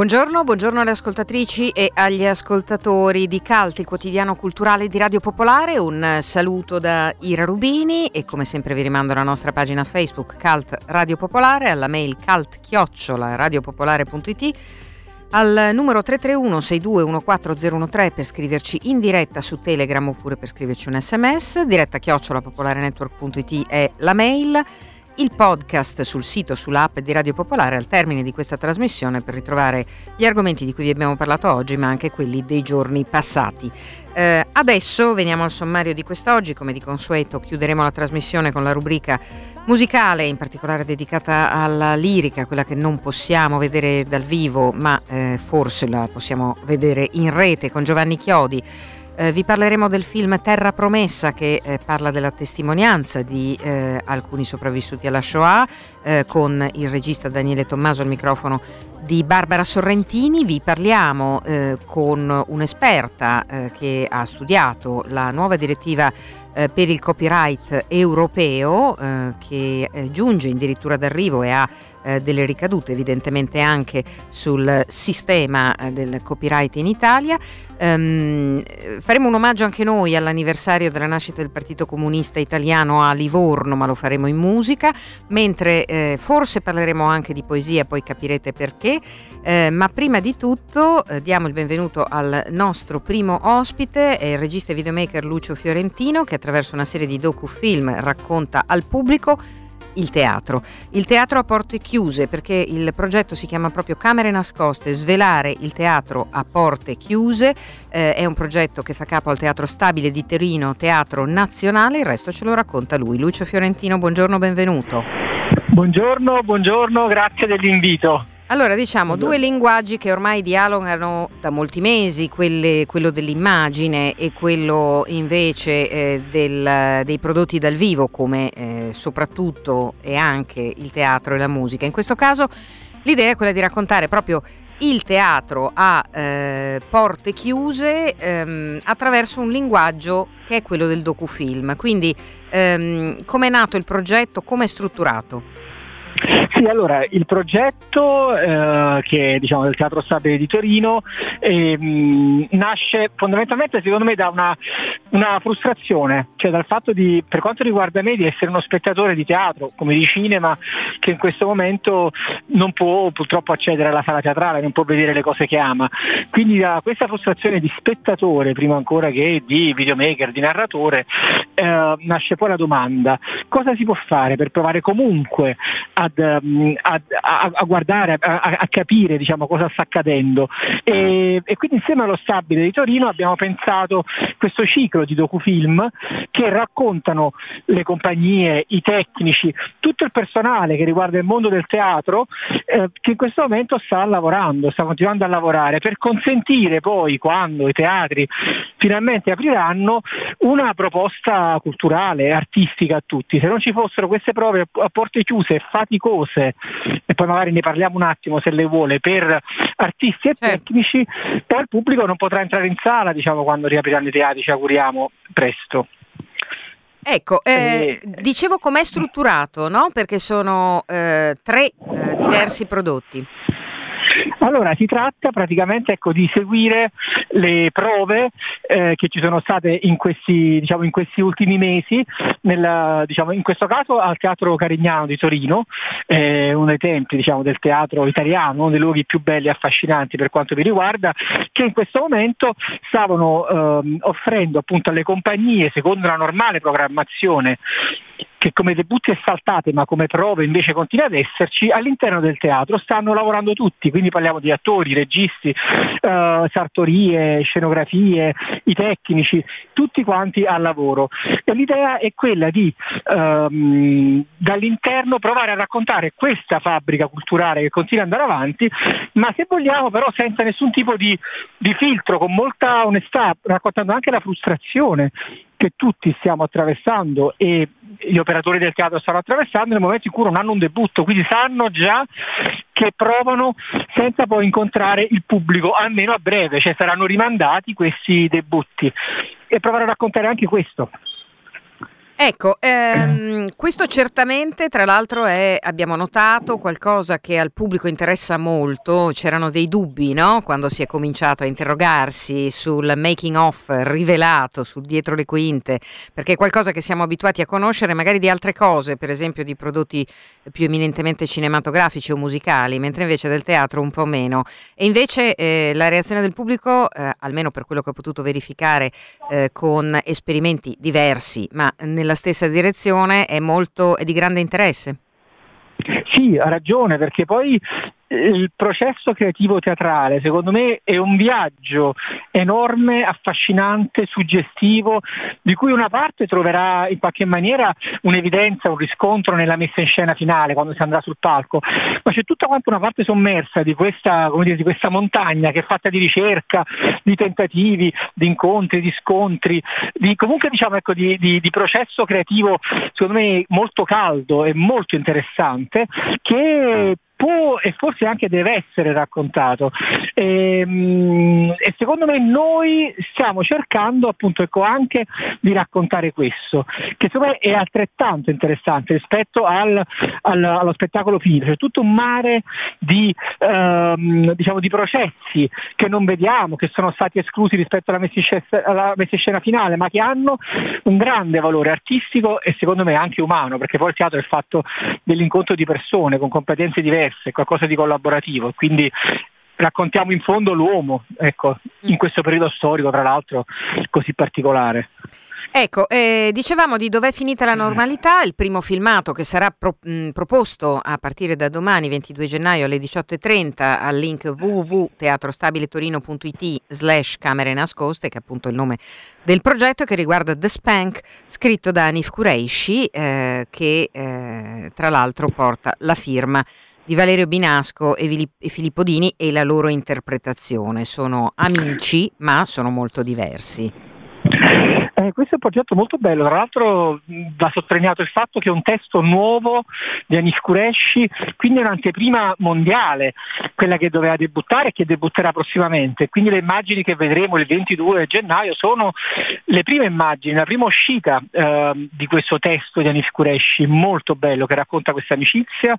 Buongiorno, buongiorno alle ascoltatrici e agli ascoltatori di Calt, il quotidiano culturale di Radio Popolare. Un saluto da Ira Rubini e come sempre vi rimando alla nostra pagina Facebook Calt Radio Popolare, alla mail calt-radiopopolare.it al numero 331 6214013 per scriverci in diretta su Telegram oppure per scriverci un sms, diretta chiocciolapopolarenetwork.it è la mail, il podcast sul sito, sull'app di Radio Popolare al termine di questa trasmissione per ritrovare gli argomenti di cui vi abbiamo parlato oggi ma anche quelli dei giorni passati. Eh, adesso veniamo al sommario di quest'oggi, come di consueto chiuderemo la trasmissione con la rubrica musicale, in particolare dedicata alla lirica, quella che non possiamo vedere dal vivo, ma eh, forse la possiamo vedere in rete con Giovanni Chiodi. Eh, vi parleremo del film Terra Promessa che eh, parla della testimonianza di eh, alcuni sopravvissuti alla Shoah eh, con il regista Daniele Tommaso al microfono di Barbara Sorrentini. Vi parliamo eh, con un'esperta eh, che ha studiato la nuova direttiva per il copyright europeo che giunge addirittura d'arrivo e ha eh, delle ricadute evidentemente anche sul sistema eh, del copyright in Italia. Ehm, faremo un omaggio anche noi all'anniversario della nascita del Partito Comunista Italiano a Livorno, ma lo faremo in musica, mentre eh, forse parleremo anche di poesia, poi capirete perché. Eh, ma prima di tutto eh, diamo il benvenuto al nostro primo ospite, il regista e videomaker Lucio Fiorentino, che attraverso una serie di docufilm racconta al pubblico il teatro. Il teatro a porte chiuse perché il progetto si chiama proprio Camere nascoste, svelare il teatro a porte chiuse. Eh, è un progetto che fa capo al Teatro Stabile di Torino, Teatro Nazionale, il resto ce lo racconta lui. Lucio Fiorentino, buongiorno, benvenuto. Buongiorno, buongiorno, grazie dell'invito. Allora, diciamo due linguaggi che ormai dialogano da molti mesi, quelle- quello dell'immagine e quello invece eh, del- dei prodotti dal vivo, come eh, soprattutto e anche il teatro e la musica. In questo caso l'idea è quella di raccontare proprio il teatro a eh, porte chiuse ehm, attraverso un linguaggio che è quello del docufilm. Quindi ehm, come è nato il progetto, come è strutturato? Sì, allora il progetto eh, che diciamo, del Teatro Stabile di Torino ehm, nasce fondamentalmente secondo me da una, una frustrazione, cioè dal fatto di, per quanto riguarda me, di essere uno spettatore di teatro, come di cinema, che in questo momento non può purtroppo accedere alla sala teatrale, non può vedere le cose che ama. Quindi da questa frustrazione di spettatore, prima ancora che di videomaker, di narratore, eh, nasce poi la domanda, cosa si può fare per provare comunque ad, ehm, ad- a, a guardare, a, a- a capire diciamo, cosa sta accadendo. E, e quindi insieme allo Stabile di Torino abbiamo pensato questo ciclo di docufilm che raccontano le compagnie, i tecnici, tutto il personale che riguarda il mondo del teatro eh, che in questo momento sta lavorando, sta continuando a lavorare per consentire poi quando i teatri finalmente apriranno una proposta culturale, artistica a tutti. Se non ci fossero queste prove a porte chiuse, faticose, e poi magari ne parliamo un attimo se le vuole, per artisti e Certo. tecnici, poi il pubblico non potrà entrare in sala, diciamo, quando riapriranno i teatri, ci auguriamo presto. Ecco, eh, Eh, dicevo com'è strutturato, no? Perché sono eh, tre eh, diversi prodotti. Allora, si tratta praticamente ecco, di seguire le prove eh, che ci sono state in questi, diciamo, in questi ultimi mesi, nella, diciamo, in questo caso al Teatro Carignano di Torino, eh, uno dei templi diciamo, del teatro italiano, uno dei luoghi più belli e affascinanti per quanto mi riguarda, che in questo momento stavano ehm, offrendo appunto alle compagnie, secondo la normale programmazione, che come debutti saltate ma come prove invece continua ad esserci, all'interno del teatro stanno lavorando tutti, quindi parliamo di attori, registi, eh, sartorie, scenografie, i tecnici, tutti quanti al lavoro. E l'idea è quella di ehm, dall'interno provare a raccontare questa fabbrica culturale che continua ad andare avanti, ma se vogliamo però senza nessun tipo di, di filtro, con molta onestà, raccontando anche la frustrazione che tutti stiamo attraversando e gli operatori del teatro stanno attraversando nel momento in cui non hanno un debutto, quindi sanno già che provano senza poi incontrare il pubblico, almeno a breve, cioè saranno rimandati questi debutti e provare a raccontare anche questo. Ecco, ehm, questo certamente tra l'altro è, abbiamo notato, qualcosa che al pubblico interessa molto, c'erano dei dubbi no? quando si è cominciato a interrogarsi sul making of rivelato, sul dietro le quinte, perché è qualcosa che siamo abituati a conoscere magari di altre cose, per esempio di prodotti più eminentemente cinematografici o musicali, mentre invece del teatro un po' meno. E invece eh, la reazione del pubblico, eh, almeno per quello che ho potuto verificare eh, con esperimenti diversi, ma nella nella stessa direzione è, molto, è di grande interesse. Sì, ha ragione, perché poi il processo creativo teatrale secondo me è un viaggio enorme, affascinante, suggestivo, di cui una parte troverà in qualche maniera un'evidenza, un riscontro nella messa in scena finale quando si andrà sul palco, ma c'è tutta quanta una parte sommersa di questa, dire, di questa montagna che è fatta di ricerca, di tentativi, di incontri, di scontri, di, comunque diciamo ecco, di, di, processo creativo secondo me molto caldo e molto interessante che può e forse anche deve essere raccontato. E, ehm, e secondo me noi stiamo cercando appunto ecco, anche di raccontare questo, che secondo me è altrettanto interessante rispetto al, al, allo spettacolo finito, c'è tutto un mare di, ehm, diciamo, di, processi che non vediamo, che sono stati esclusi rispetto alla messa, in scena finale, ma che hanno un grande valore artistico e secondo me anche umano, perché poi il teatro è fatto dell'incontro di persone con competenze diverse diverse, qualcosa di collaborativo, quindi raccontiamo in fondo l'uomo, ecco, in questo periodo storico tra l'altro così particolare. Ecco, eh, dicevamo di dov'è finita la normalità, il primo filmato che sarà pro, mh, proposto a partire da domani 22 gennaio alle 18.30 al link www.teatrostabiletorino.it slash camere nascoste, che è appunto il nome del progetto che riguarda The Spank, scritto da Anif Kureishi, eh, che eh, tra l'altro porta la firma di Valerio Binasco e, Filippo Dini e la loro interpretazione. Sono amici, ma sono molto diversi. Eh, questo è un progetto molto bello, tra l'altro va sottolineato il fatto che è un testo nuovo di Anis Kureshi, quindi è un'anteprima mondiale, quella che doveva debuttare e che debutterà prossimamente. Quindi le immagini che vedremo il 22 gennaio sono le prime immagini, la prima uscita eh, di questo testo di Anis Kureshi, molto bello, che racconta questa amicizia,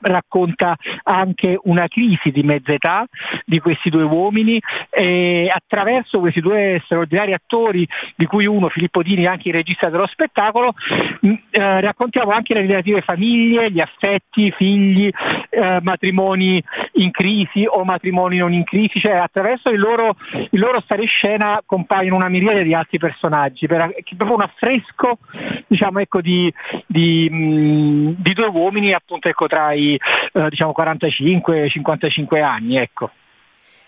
racconta anche una crisi di mezza età di questi due uomini e attraverso questi due straordinari attori di cui uno, Filippo Dini, anche il regista dello spettacolo, mh, eh, raccontiamo anche le relative famiglie, gli affetti, figli, eh, matrimoni in crisi o matrimoni non in crisi, cioè attraverso il loro, il loro stare in scena compaiono una miriade di altri personaggi, per, proprio un affresco diciamo, ecco, di, di, mh, di, due uomini appunto, ecco, tra i eh, diciamo, 45 e 55 anni. Ecco.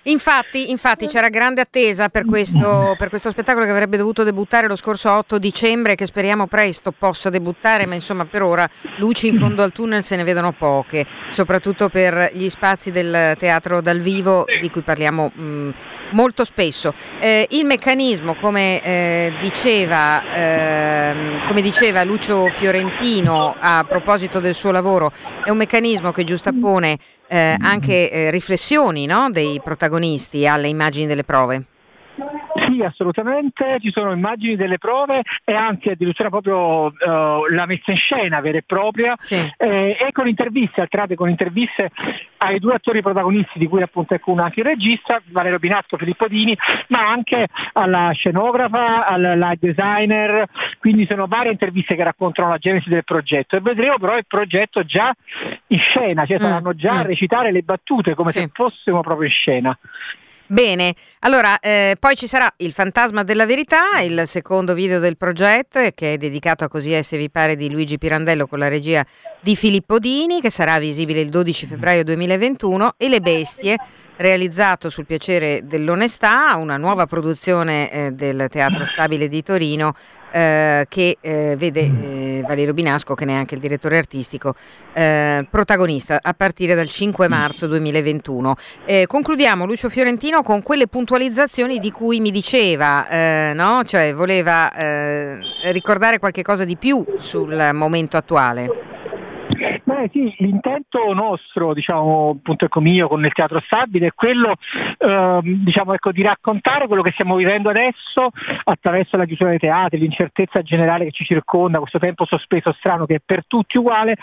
Infatti, infatti, c'era grande attesa per questo, per questo, spettacolo che avrebbe dovuto debuttare lo scorso 8 dicembre, che speriamo presto possa debuttare, ma insomma per ora luci in fondo al tunnel se ne vedono poche, soprattutto per gli spazi del teatro dal vivo di cui parliamo mh, mm, molto spesso. Eh, il meccanismo, come, eh, diceva, eh, come diceva Lucio Fiorentino a proposito del suo lavoro, è un meccanismo che giustapone eh, anche eh, riflessioni no? dei protagonisti alle immagini delle prove. Sì, assolutamente, ci sono immagini delle prove e anzi addirittura proprio uh, la messa in scena vera e propria Sì. eh, e con interviste, alterate con interviste ai due attori protagonisti di cui appunto è uno anche il regista, Valerio Binasco e Filippo Dini, ma anche alla scenografa, al light designer, quindi sono varie interviste che raccontano la genesi del progetto e vedremo però il progetto già in scena, cioè Mm, saranno già a mm. recitare le battute come Sì. se fossimo proprio in scena. Bene, allora eh, poi ci sarà Il fantasma della verità, il secondo video del progetto e che è dedicato a Così è se vi pare di Luigi Pirandello con la regia di Filippo Dini che sarà visibile il 12 febbraio 2021 e Le bestie realizzato sul piacere dell'onestà, una nuova produzione eh, del Teatro Stabile di Torino eh, che eh, vede eh, Valerio Binasco che ne è anche il direttore artistico eh, protagonista a partire dal 5 marzo 2021. Eh, concludiamo Lucio Fiorentino con quelle puntualizzazioni di cui mi diceva, no? cioè voleva ricordare qualche cosa di più sul momento attuale. Beh sì, l'intento nostro, diciamo, appunto ecco mio con il Teatro Stabile è quello ehm, diciamo, ecco, di raccontare quello che stiamo vivendo adesso attraverso la chiusura dei teatri, l'incertezza generale che ci circonda, questo tempo sospeso strano che è per tutti uguale,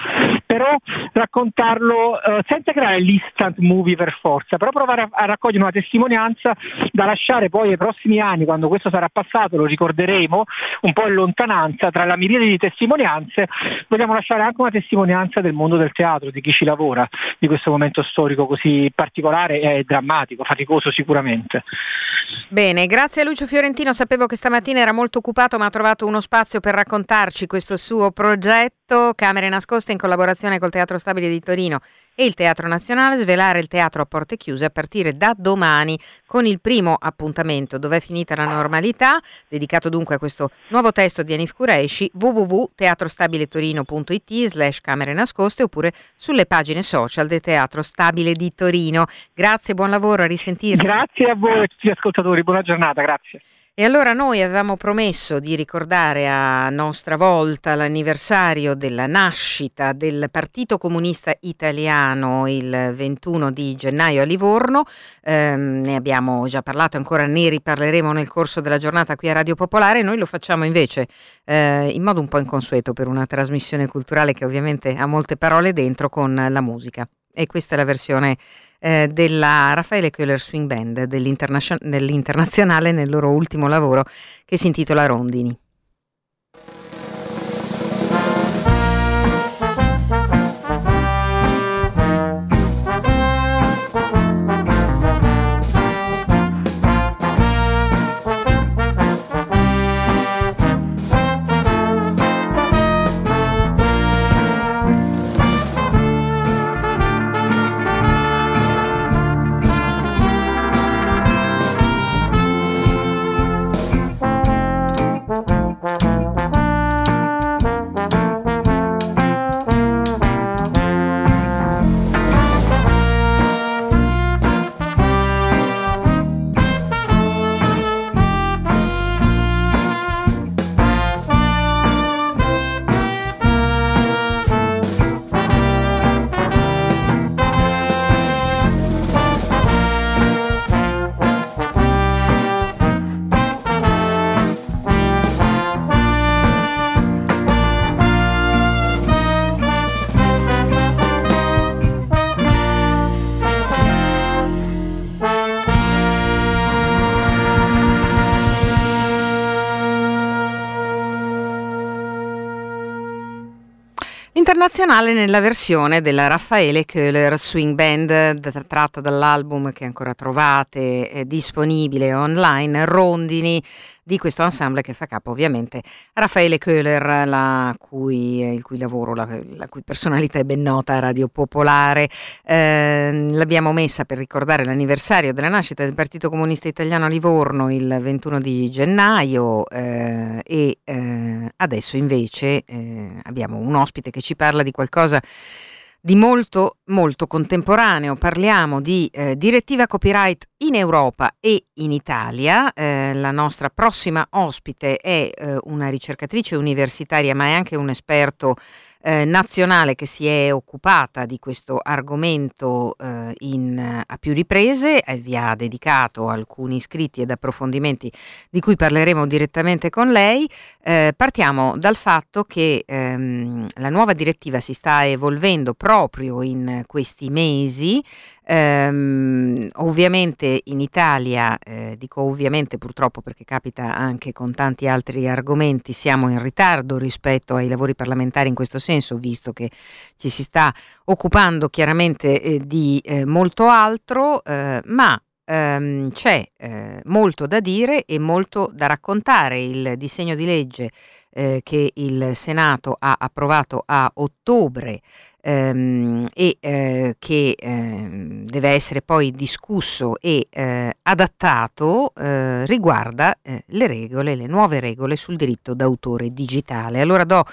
però raccontarlo eh, senza creare l'instant movie per forza, però provare a, a raccogliere una testimonianza da lasciare poi ai prossimi anni, quando questo sarà passato, lo ricorderemo un po' in lontananza, tra la miriade di testimonianze, vogliamo lasciare anche una testimonianza del mondo del teatro, di chi ci lavora, di questo momento storico così particolare e drammatico, faticoso sicuramente. Bene, grazie a Lucio Fiorentino, sapevo che stamattina era molto occupato ma ha trovato uno spazio per raccontarci questo suo progetto, Camere Nascoste in collaborazione col Teatro Stabile di Torino e il Teatro Nazionale, svelare il teatro a porte chiuse a partire da domani con il primo appuntamento Dov'è finita la normalità, dedicato dunque a questo nuovo testo di Anif Kureishi, www.teatrostabiletorino.it slash camere nascoste oppure sulle pagine social del Teatro Stabile di Torino. Grazie, buon lavoro, a risentirci. Grazie a voi tutti gli ascoltatori, buona giornata, grazie. E allora noi avevamo promesso di ricordare a nostra volta l'anniversario della nascita del Partito Comunista Italiano il 21 di gennaio a Livorno. Ehm, ne abbiamo già parlato, ancora ne riparleremo nel corso della giornata qui a Radio Popolare. Noi lo facciamo invece eh, in modo un po' inconsueto per una trasmissione culturale che ovviamente ha molte parole dentro con la musica. E questa è la versione eh, della Raffaele Köhler Swing Band dell'internazio- dell'internazionale nel loro ultimo lavoro che si intitola Rondini. Internazionale nella versione della Raffaele Köhler Swing Band tratta dall'album che ancora trovate eh, disponibile online Rondini di questo ensemble che fa capo ovviamente a Raffaele Köhler la cui, il cui lavoro, la, la cui personalità è ben nota a Radio Popolare. Eh, l'abbiamo messa per ricordare l'anniversario della nascita del Partito Comunista Italiano a Livorno il 21 di gennaio eh, e eh, adesso invece eh, abbiamo un ospite che ci parla di qualcosa di molto molto contemporaneo. Parliamo di eh, direttiva copyright in Europa e in Italia. Eh, la nostra prossima ospite è eh, una ricercatrice universitaria ma è anche un esperto eh, nazionale che si è occupata di questo argomento eh, in, a più riprese, eh, vi ha dedicato alcuni scritti ed approfondimenti di cui parleremo direttamente con lei. Eh, partiamo dal fatto che ehm, la nuova direttiva si sta evolvendo proprio in questi mesi. Um, ovviamente in Italia, eh, dico ovviamente purtroppo perché capita anche con tanti altri argomenti, siamo in ritardo rispetto ai lavori parlamentari in questo senso, visto che ci si sta occupando chiaramente eh, di eh, molto altro, eh, ma ehm, c'è eh, molto da dire e molto da raccontare. Il disegno di legge eh, che il Senato ha approvato a ottobre ehm, e eh, che ehm, deve essere poi discusso e eh, adattato eh, riguarda eh, le regole, le nuove regole sul diritto d'autore digitale. Allora do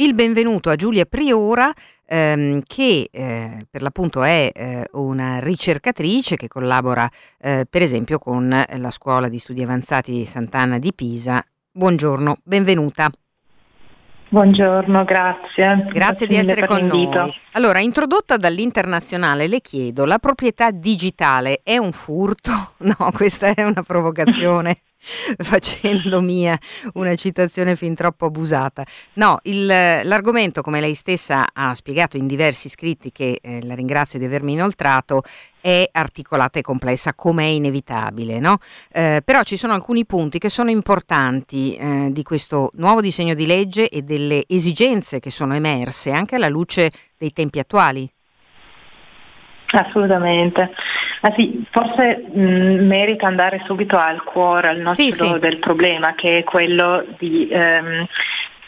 il benvenuto a Giulia Priora ehm, che eh, per l'appunto è eh, una ricercatrice che collabora eh, per esempio con la scuola di studi avanzati Sant'Anna di Pisa. Buongiorno, benvenuta. Buongiorno, grazie. Grazie, di essere con l'invito. noi. Allora, introdotta dall'internazionale, le chiedo, la proprietà digitale è un furto? No, questa è una provocazione. facendo mia una citazione fin troppo abusata. No, il, l'argomento, come lei stessa ha spiegato in diversi scritti che eh, la ringrazio di avermi inoltrato, è articolata e complessa come è inevitabile, no? eh, però ci sono alcuni punti che sono importanti eh, di questo nuovo disegno di legge e delle esigenze che sono emerse anche alla luce dei tempi attuali. Assolutamente. Ah sì, forse mh, merita andare subito al cuore, al nocciolo sì, sì. del problema, che è quello di ehm,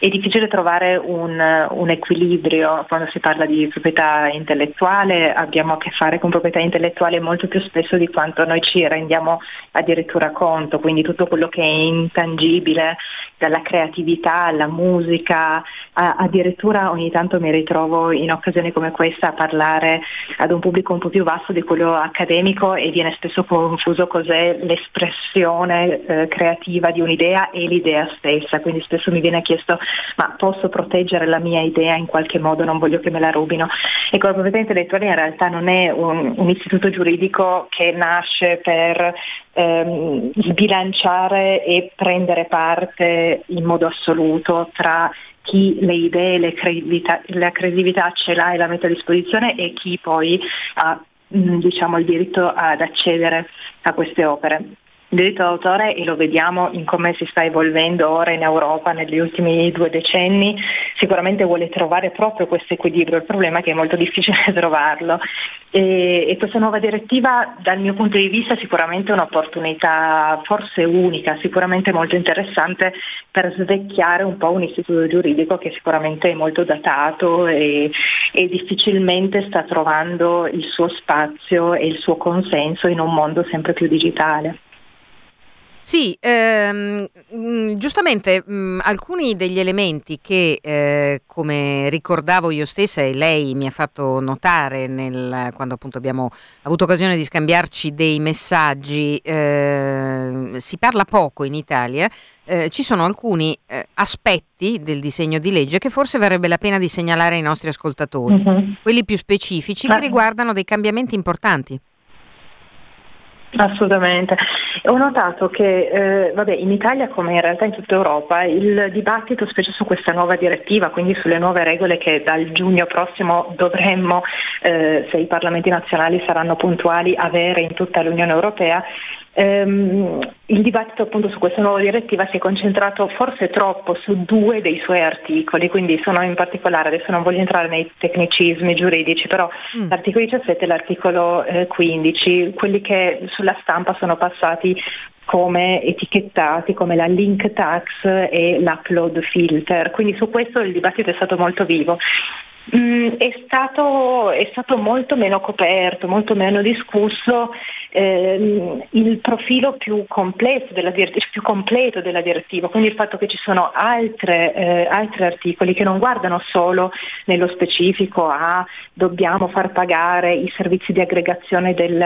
è difficile trovare un, un, equilibrio quando si parla di proprietà intellettuale, abbiamo a che fare con proprietà intellettuale molto più spesso di quanto noi ci rendiamo addirittura conto, quindi tutto quello che è intangibile, dalla creatività alla musica, a, addirittura ogni tanto mi ritrovo in occasioni come questa a parlare ad un pubblico un po' più vasto di quello accademico e viene spesso confuso cos'è l'espressione eh, creativa di un'idea e l'idea stessa, quindi spesso mi viene chiesto ma posso proteggere la mia idea in qualche modo, non voglio che me la rubino. Ecco, la proprietà intellettuale in realtà non è un, un istituto giuridico che nasce per ehm, sbilanciare e prendere parte in modo assoluto tra chi le idee, le creatività, la creatività ce l'ha e la mette a disposizione e chi poi ha diciamo, il diritto ad accedere a queste opere. Il diritto d'autore, e lo vediamo in come si sta evolvendo ora in Europa negli ultimi due decenni, sicuramente vuole trovare proprio questo equilibrio, il problema è che è molto difficile trovarlo e, e questa nuova direttiva dal mio punto di vista è sicuramente un'opportunità forse unica, sicuramente molto interessante per svecchiare un po' un istituto giuridico che sicuramente è molto datato e, e difficilmente sta trovando il suo spazio e il suo consenso in un mondo sempre più digitale. Sì, ehm, mm, giustamente mh, mm, alcuni degli elementi che, eh, come ricordavo io stessa e lei mi ha fatto notare nel, quando appunto abbiamo avuto occasione di scambiarci dei messaggi, eh, si parla poco in Italia, eh, ci sono alcuni eh, aspetti del disegno di legge che forse varrebbe la pena di segnalare ai nostri ascoltatori, uh-huh. quelli più specifici che riguardano dei cambiamenti importanti. Assolutamente. Ho notato che eh, vabbè, in Italia come in realtà in tutta Europa il dibattito specie su questa nuova direttiva, quindi sulle nuove regole che dal giugno prossimo dovremmo, eh, se i parlamenti nazionali saranno puntuali, avere in tutta l'Unione Europea, Ehm, il dibattito appunto su questa nuova direttiva si è concentrato forse troppo su due dei suoi articoli, quindi sono in particolare, adesso non voglio entrare nei tecnicismi giuridici, però mm. l'articolo 17 e l'articolo eh, 15, quelli che sulla stampa sono passati come etichettati come la link tax e l'upload filter, quindi su questo il dibattito è stato molto vivo. Mm, è, stato, è, stato, molto meno coperto, molto meno discusso ehm, il profilo più complesso della più completo della direttiva, quindi il fatto che ci sono altre, eh, altri articoli che non guardano solo nello specifico a dobbiamo far pagare i servizi di aggregazione del,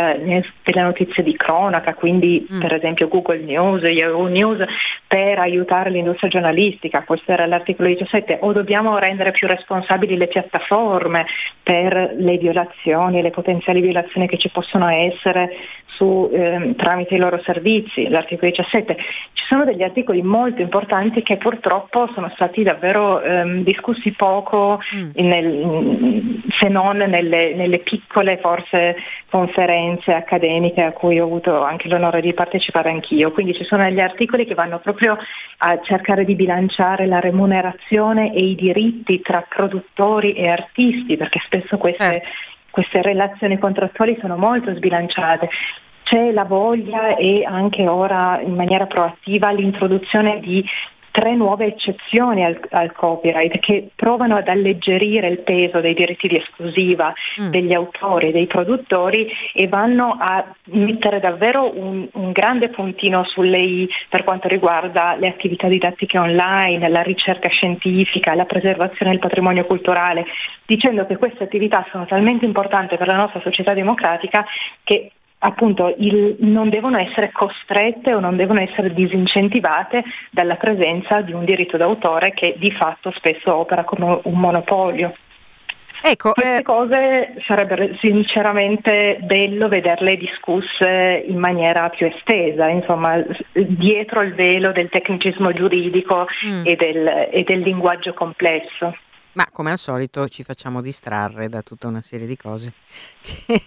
delle notizie di cronaca, quindi mm. per esempio Google News, Yahoo News, per aiutare l'industria giornalistica, questo era l'articolo 17, o dobbiamo rendere più responsabili le piattaforme per le violazioni, le potenziali violazioni che ci possono essere su, eh, tramite i loro servizi, l'articolo 17. Ci sono degli articoli molto importanti che purtroppo sono stati davvero ehm, discussi poco, mm. nel, se non nelle, nelle, piccole forse conferenze accademiche a cui ho avuto anche l'onore di partecipare anch'io. Quindi ci sono degli articoli che vanno proprio a cercare di bilanciare la remunerazione e i diritti tra produttori e artisti, perché spesso queste certo queste relazioni contrattuali sono molto sbilanciate c'è la voglia e anche ora in maniera proattiva l'introduzione di tre nuove eccezioni al, al, copyright che provano ad alleggerire il peso dei diritti di esclusiva mm. degli autori e dei produttori e vanno a mettere davvero un, un grande puntino sulle I per quanto riguarda le attività didattiche online, la ricerca scientifica, la preservazione del patrimonio culturale, dicendo che queste attività sono talmente importanti per la nostra società democratica che appunto il, non devono essere costrette o non devono essere disincentivate dalla presenza di un diritto d'autore che di fatto spesso opera come un monopolio. Ecco, Queste eh... cose sarebbe sinceramente bello vederle discusse in maniera più estesa, insomma, dietro il velo del tecnicismo giuridico mm. e, del, e del linguaggio complesso. Ma come al solito ci facciamo distrarre da tutta una serie di cose che,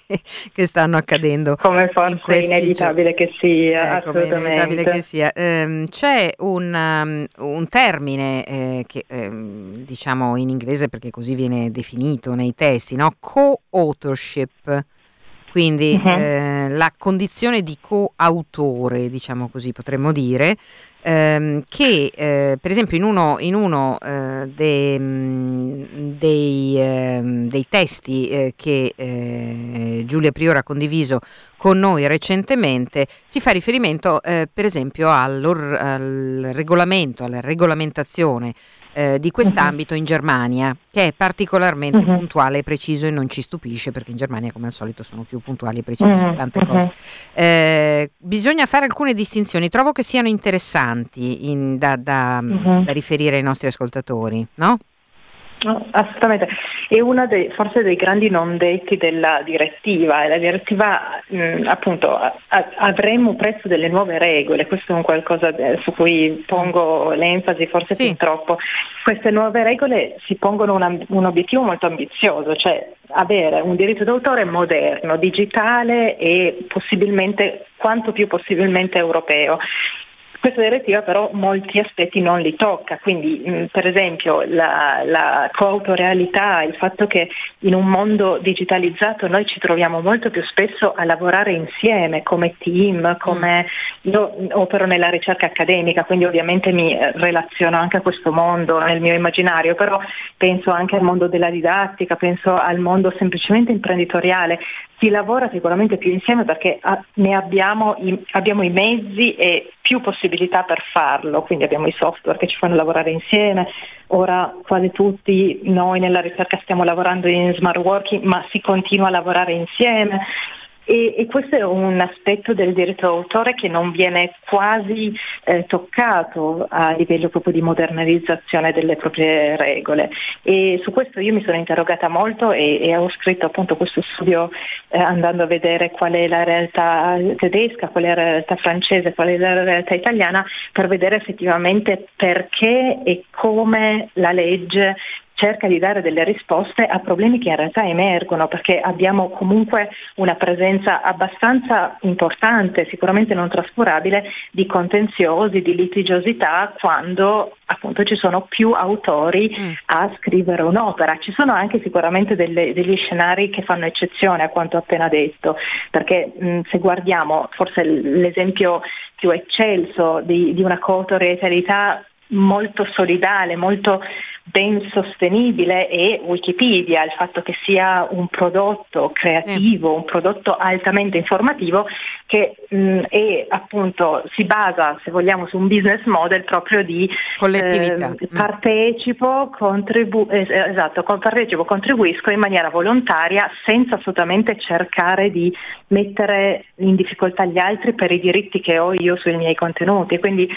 che stanno accadendo. Come forse è inevitabile che sia. Eh, come inevitabile che sia. Eh, c'è un, um, un termine eh, che eh, diciamo in inglese perché così viene definito nei testi, no? co-authorship. Quindi uh-huh. la condizione di coautore, diciamo così potremmo dire, ehm, che eh, per esempio in uno, in uno eh, de, mm, dei, eh, dei, testi eh, che eh, Giulia Priora ha condiviso con noi recentemente si fa riferimento eh, per esempio al regolamento, alla regolamentazione eh, di quest'ambito in Germania, che è particolarmente uh-huh. puntuale e preciso e non ci stupisce perché in Germania come al solito sono più puntuali e precisi uh-huh. su tante cose. Eh, bisogna fare alcune distinzioni, trovo che siano interessanti in, da, da, da riferire ai nostri ascoltatori, no? No, assolutamente, è uno dei, forse dei grandi non detti della direttiva. La direttiva, mh, appunto, a, avremo presto delle nuove regole, questo è un qualcosa su cui pongo l'enfasi, forse sì. troppo. Queste nuove regole si pongono una, un obiettivo molto ambizioso, cioè avere un diritto d'autore moderno, digitale e possibilmente, quanto più possibilmente europeo. Questa direttiva però molti aspetti non li tocca, quindi mh, per esempio la, la coautorealità, il fatto che in un mondo digitalizzato noi ci troviamo molto più spesso a lavorare insieme come team, come io opero nella ricerca accademica, quindi ovviamente mi relaziono anche a questo mondo nel mio immaginario, però penso anche al mondo della didattica, penso al mondo semplicemente imprenditoriale si lavora sicuramente più insieme perché ah, ne abbiamo i, abbiamo i mezzi e più possibilità per farlo, quindi abbiamo i software che ci fanno lavorare insieme, ora quasi tutti noi nella ricerca stiamo lavorando in smart working, ma si continua a lavorare insieme, e, e, questo è un aspetto del diritto d'autore che non viene quasi eh, toccato a livello proprio di modernizzazione delle proprie regole. E su questo io mi sono interrogata molto e, e ho scritto appunto questo studio eh, andando a vedere qual è la realtà tedesca, qual è la realtà francese, qual è la realtà italiana per vedere effettivamente perché e come la legge cerca di dare delle risposte a problemi che in realtà emergono, perché abbiamo comunque una presenza abbastanza importante, sicuramente non trascurabile, di contenziosi, di litigiosità quando appunto ci sono più autori mm. a scrivere un'opera. Ci sono anche sicuramente delle, degli scenari che fanno eccezione a quanto appena detto, perché mh, se guardiamo forse l'esempio più eccelso di, di una coautorialità molto solidale, molto ben sostenibile è Wikipedia, il fatto che sia un prodotto creativo, un prodotto altamente informativo che mh, è, appunto, si basa, se vogliamo, su un business model proprio di collettività. Eh, partecipo, contribu- eh, esatto, partecipo, contribuisco in maniera volontaria senza assolutamente cercare di mettere in difficoltà gli altri per i diritti che ho io sui miei contenuti. Quindi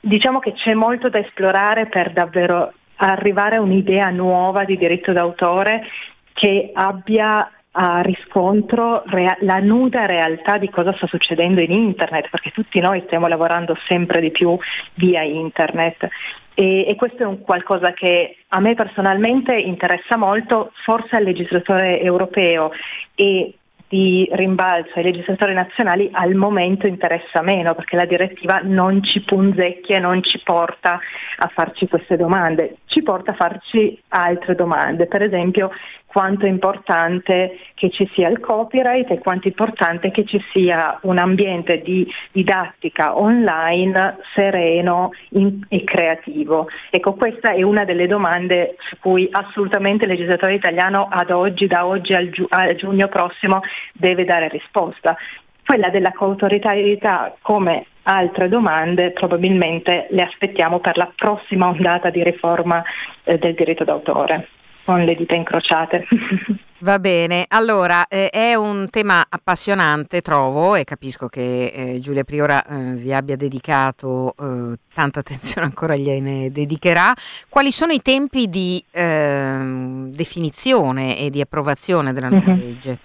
diciamo che c'è molto da esplorare per davvero arrivare a un'idea nuova di diritto d'autore che abbia a riscontro rea- la nuda realtà di cosa sta succedendo in internet, perché tutti noi stiamo lavorando sempre di più via internet. E, e, questo è un qualcosa che a me personalmente interessa molto, forse al legislatore europeo e di rimbalzo ai legislatori nazionali al momento interessa meno perché la direttiva non ci punzecchia non ci porta a farci queste domande, ci porta a farci altre domande, per esempio quanto è importante che ci sia il copyright e quanto è importante che ci sia un ambiente di didattica online sereno in, e creativo. Ecco, questa è una delle domande su cui assolutamente il legislatore italiano ad oggi, da oggi al, giu- al giugno prossimo, deve dare risposta. Quella della coautoritarietà come altre domande probabilmente le aspettiamo per la prossima ondata di riforma eh, del diritto d'autore con le dita incrociate. Va bene, allora eh, è un tema appassionante, trovo, e capisco che eh, Giulia Priora eh, vi abbia dedicato eh, tanta attenzione, ancora gliene dedicherà. Quali sono i tempi di ehm, definizione e di approvazione della nuova mm-hmm. legge?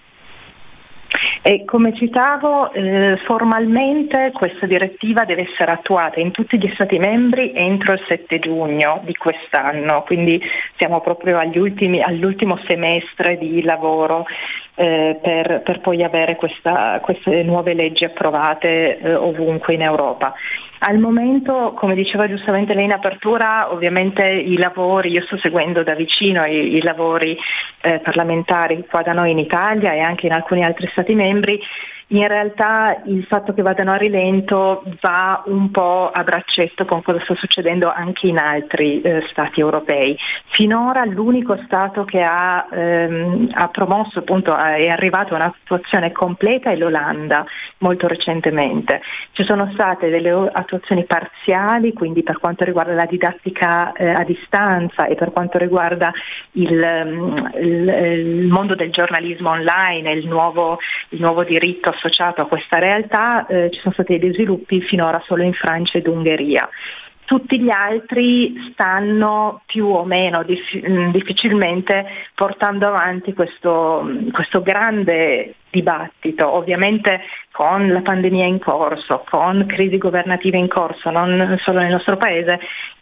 E come citavo, eh, formalmente questa direttiva deve essere attuata in tutti gli Stati membri entro il 7 giugno di quest'anno, quindi siamo proprio ultimi, all'ultimo semestre di lavoro eh, per, per, poi avere questa, queste nuove leggi approvate eh, ovunque in Europa. Al momento, come diceva giustamente lei in apertura, ovviamente i lavori, io sto seguendo da vicino i, i lavori eh, parlamentari qua da noi in Italia e anche in alcuni altri Stati membri, in realtà il fatto che vadano a rilento va un po' a braccetto con cosa sta succedendo anche in altri eh, Stati europei. Finora l'unico Stato che ha, ehm, ha promosso, appunto, è arrivato a un'attuazione completa è l'Olanda, molto recentemente. Ci sono state delle attuazioni parziali, quindi per quanto riguarda la didattica eh, a distanza e per quanto riguarda il, ehm, il, il mondo del giornalismo online, il nuovo, il nuovo diritto associato a questa realtà eh, ci sono stati dei sviluppi finora solo in Francia ed Ungheria. Tutti gli altri stanno più o meno dif- mm, difficilmente portando avanti questo, questo grande dibattito, ovviamente con la pandemia in corso, con crisi governative in corso, non solo nel nostro paese,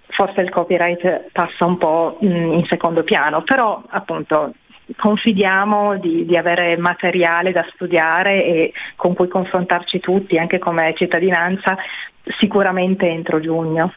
forse il copyright passa un po' mm, in secondo piano, però appunto confidiamo di, di, avere materiale da studiare e con cui confrontarci tutti, anche come cittadinanza, sicuramente entro giugno.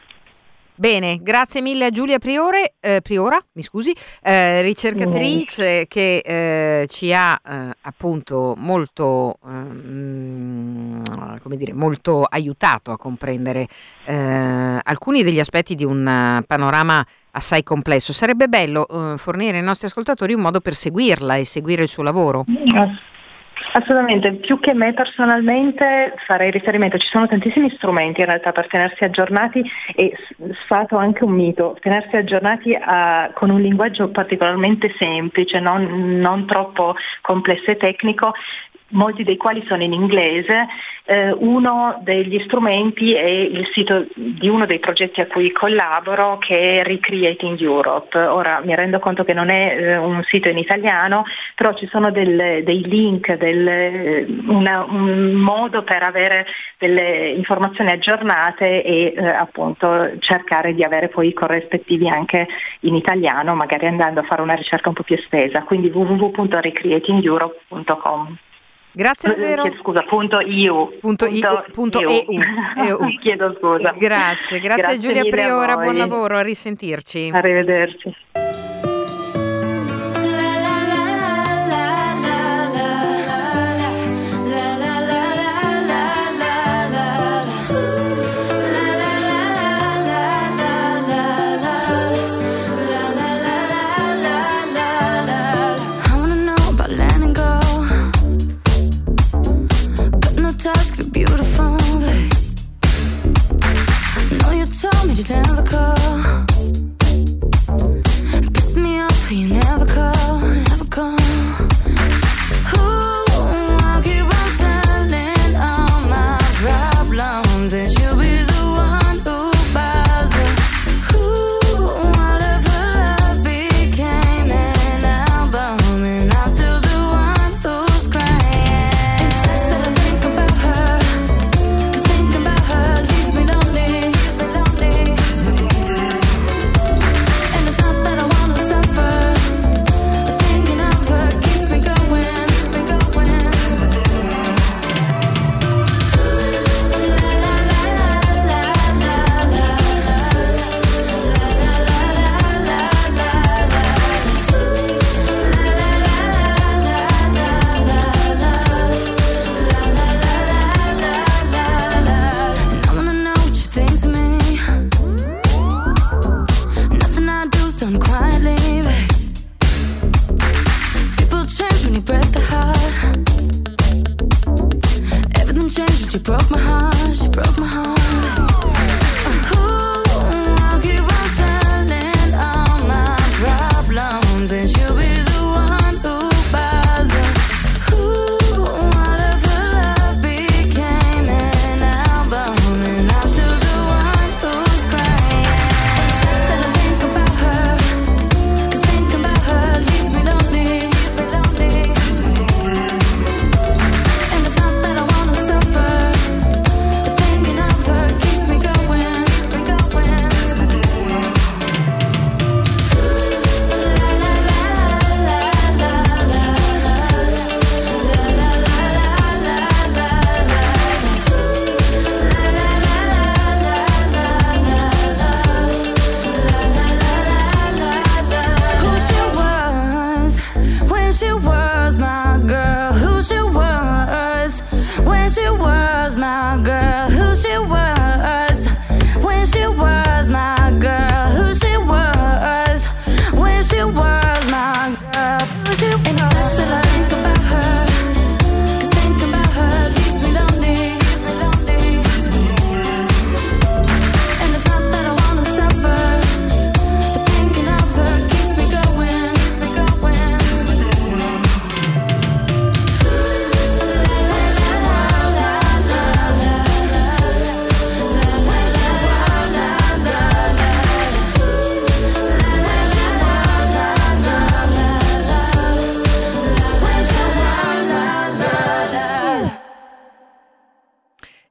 Bene, grazie mille a Giulia Priore, eh, Priora, mi scusi, eh, ricercatrice mm. che eh, ci ha eh, appunto molto, ehm, come dire, molto aiutato a comprendere eh, alcuni degli aspetti di un panorama assai complesso. Sarebbe bello eh, fornire ai nostri ascoltatori un modo per seguirla e seguire il suo lavoro. Assolutamente, più che me personalmente farei riferimento, ci sono tantissimi strumenti in realtà per tenersi aggiornati e sfato anche un mito, tenersi aggiornati a, con un linguaggio particolarmente semplice, non, non troppo complesso e tecnico, molti dei quali sono in inglese. Eh, uno degli strumenti è il sito di uno dei progetti a cui collaboro che è Recreating Europe. Ora mi rendo conto che non è eh, un sito in italiano, però ci sono del, dei link, del, una, un modo per avere delle informazioni aggiornate e eh, appunto cercare di avere poi i corrispettivi anche in italiano, magari andando a fare una ricerca un po' più estesa. Quindi www.recreatingeurope.com. Grazie davvero. Scusa, punto EU. Punto, punto, punto EU. EU. Chiedo scusa. Grazie, grazie, grazie Giulia Priora, buon lavoro, a risentirci. Arrivederci. broke my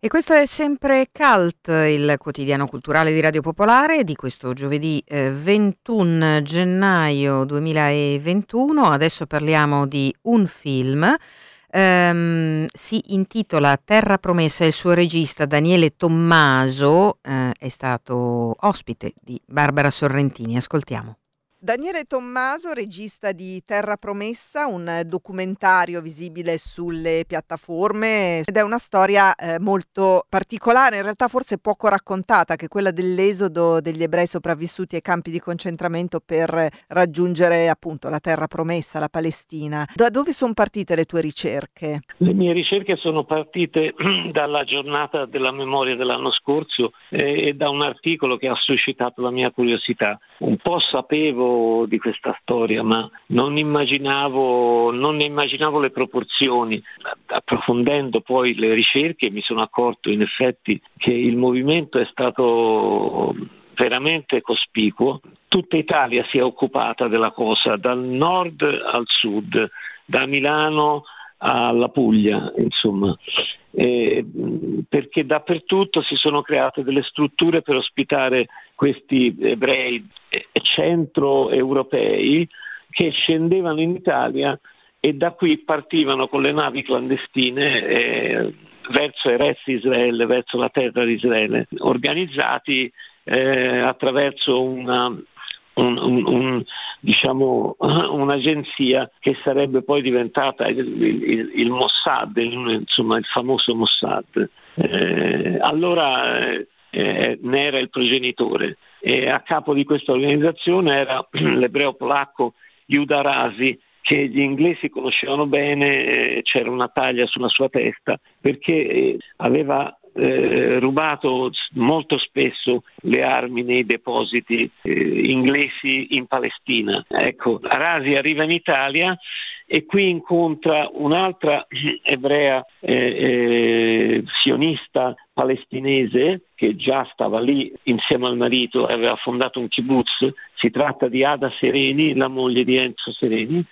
questo è sempre Cult, il quotidiano culturale di Radio Popolare di questo giovedì eh, 21 gennaio 2021. Adesso parliamo di un film. Um, si intitola Terra Promessa, il suo regista Daniele Tommaso uh, è stato ospite di Barbara Sorrentini. Ascoltiamo. Daniele Tommaso, regista di Terra Promessa, un documentario visibile sulle piattaforme ed è una storia eh, molto particolare, in realtà forse poco raccontata, che è quella dell'esodo degli ebrei sopravvissuti ai campi di concentramento per raggiungere appunto la Terra Promessa, la Palestina. Da dove sono partite le tue ricerche? Le mie ricerche sono partite dalla giornata della memoria dell'anno scorso eh, e da un articolo che ha suscitato la mia curiosità. Un po' sapevo di questa storia, ma non immaginavo, non ne immaginavo le proporzioni. Approfondendo poi le ricerche mi sono accorto in effetti che il movimento è stato veramente cospicuo. Tutta Italia si è occupata della cosa, dal nord al sud, da Milano alla Puglia, insomma, eh, perché dappertutto si sono create delle strutture per ospitare questi ebrei centroeuropei che scendevano in Italia e da qui partivano con le navi clandestine eh, verso Eretz Israele, verso la terra di Israele, organizzati eh, attraverso una un, un, un, diciamo, un'agenzia che sarebbe poi diventata il, il, il Mossad, insomma il famoso Mossad. Eh, allora eh, ne era il progenitore e a capo di questa organizzazione era l'ebreo polacco Yuda Rasi che gli inglesi conoscevano bene, eh, c'era una taglia sulla sua testa perché eh, aveva eh, rubato molto spesso le armi nei depositi eh, inglesi in Palestina. Ecco, Arasi arriva in Italia e qui incontra un'altra ebrea eh, eh, sionista palestinese che già stava lì insieme al marito e aveva fondato un kibbutz, si tratta di Ada Sereni, la moglie di Enzo Sereni,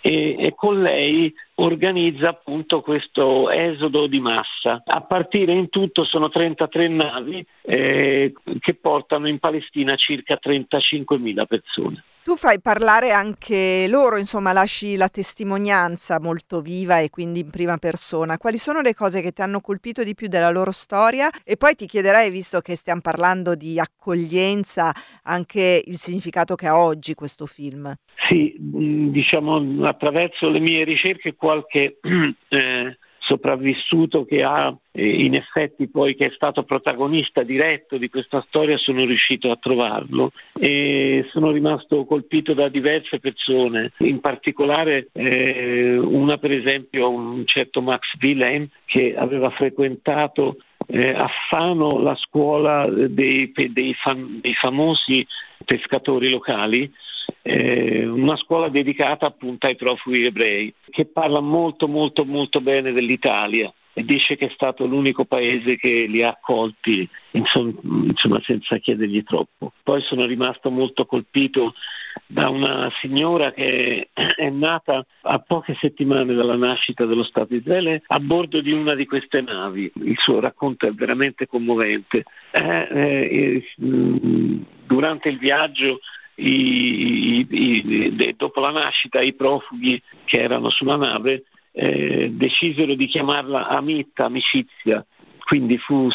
e, e, con lei organizza appunto questo esodo di massa. A partire in tutto sono 33 navi eh, che portano in Palestina circa 35.000 persone. Tu fai parlare anche loro, insomma, lasci la testimonianza molto viva e quindi in prima persona. Quali sono le cose che ti hanno colpito di più della loro storia? E poi ti chiederei, visto che stiamo parlando di accoglienza, anche il significato che ha oggi questo film. Sì, diciamo attraverso le mie ricerche qualche eh, sopravvissuto che ha eh, in effetti poi che è stato protagonista diretto di questa storia sono riuscito a trovarlo. E sono rimasto colpito da diverse persone, in particolare eh, una per esempio un certo Max Wilhelm che aveva frequentato eh, a Fano la scuola dei, dei, fam- dei famosi pescatori locali eh, una scuola dedicata appunto ai profughi ebrei, che parla molto molto molto bene dell'Italia e dice che è stato l'unico paese che li ha accolti insomma, senza chiedergli troppo. Poi sono rimasto molto colpito da una signora che è nata a poche settimane dalla nascita dello Stato di Israele a bordo di una di queste navi. Il suo racconto è veramente commovente. Eh, eh, durante il viaggio i, i, dopo la nascita i profughi che erano sulla nave eh, decisero di chiamarla Amit, amicizia, quindi fu